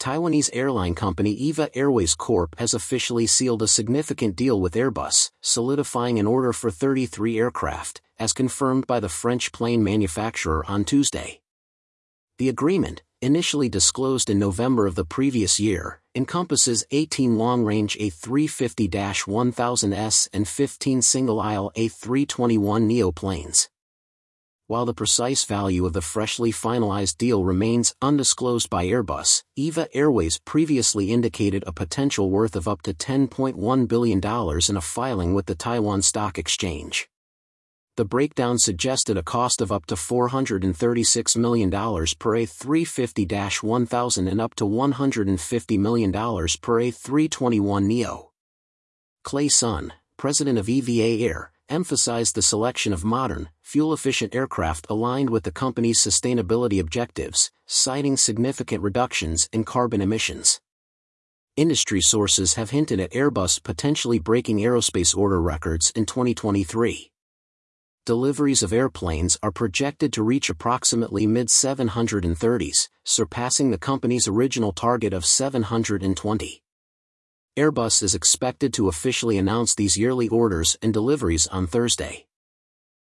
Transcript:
Taiwanese airline company EVA Airways Corp has officially sealed a significant deal with Airbus, solidifying an order for 33 aircraft, as confirmed by the French plane manufacturer on Tuesday. The agreement, initially disclosed in November of the previous year, encompasses 18 long-range A350-1000S and 15 single-aisle A321neo planes while the precise value of the freshly finalized deal remains undisclosed by Airbus, EVA Airways previously indicated a potential worth of up to $10.1 billion in a filing with the Taiwan Stock Exchange. The breakdown suggested a cost of up to $436 million per A350-1000 and up to $150 million per A321neo. Clay Sun, president of EVA Air, emphasized the selection of modern, fuel-efficient aircraft aligned with the company's sustainability objectives, citing significant reductions in carbon emissions. Industry sources have hinted at Airbus potentially breaking aerospace order records in 2023. Deliveries of airplanes are projected to reach approximately mid-730s, surpassing the company's original target of 720. Airbus is expected to officially announce these yearly orders and deliveries on Thursday.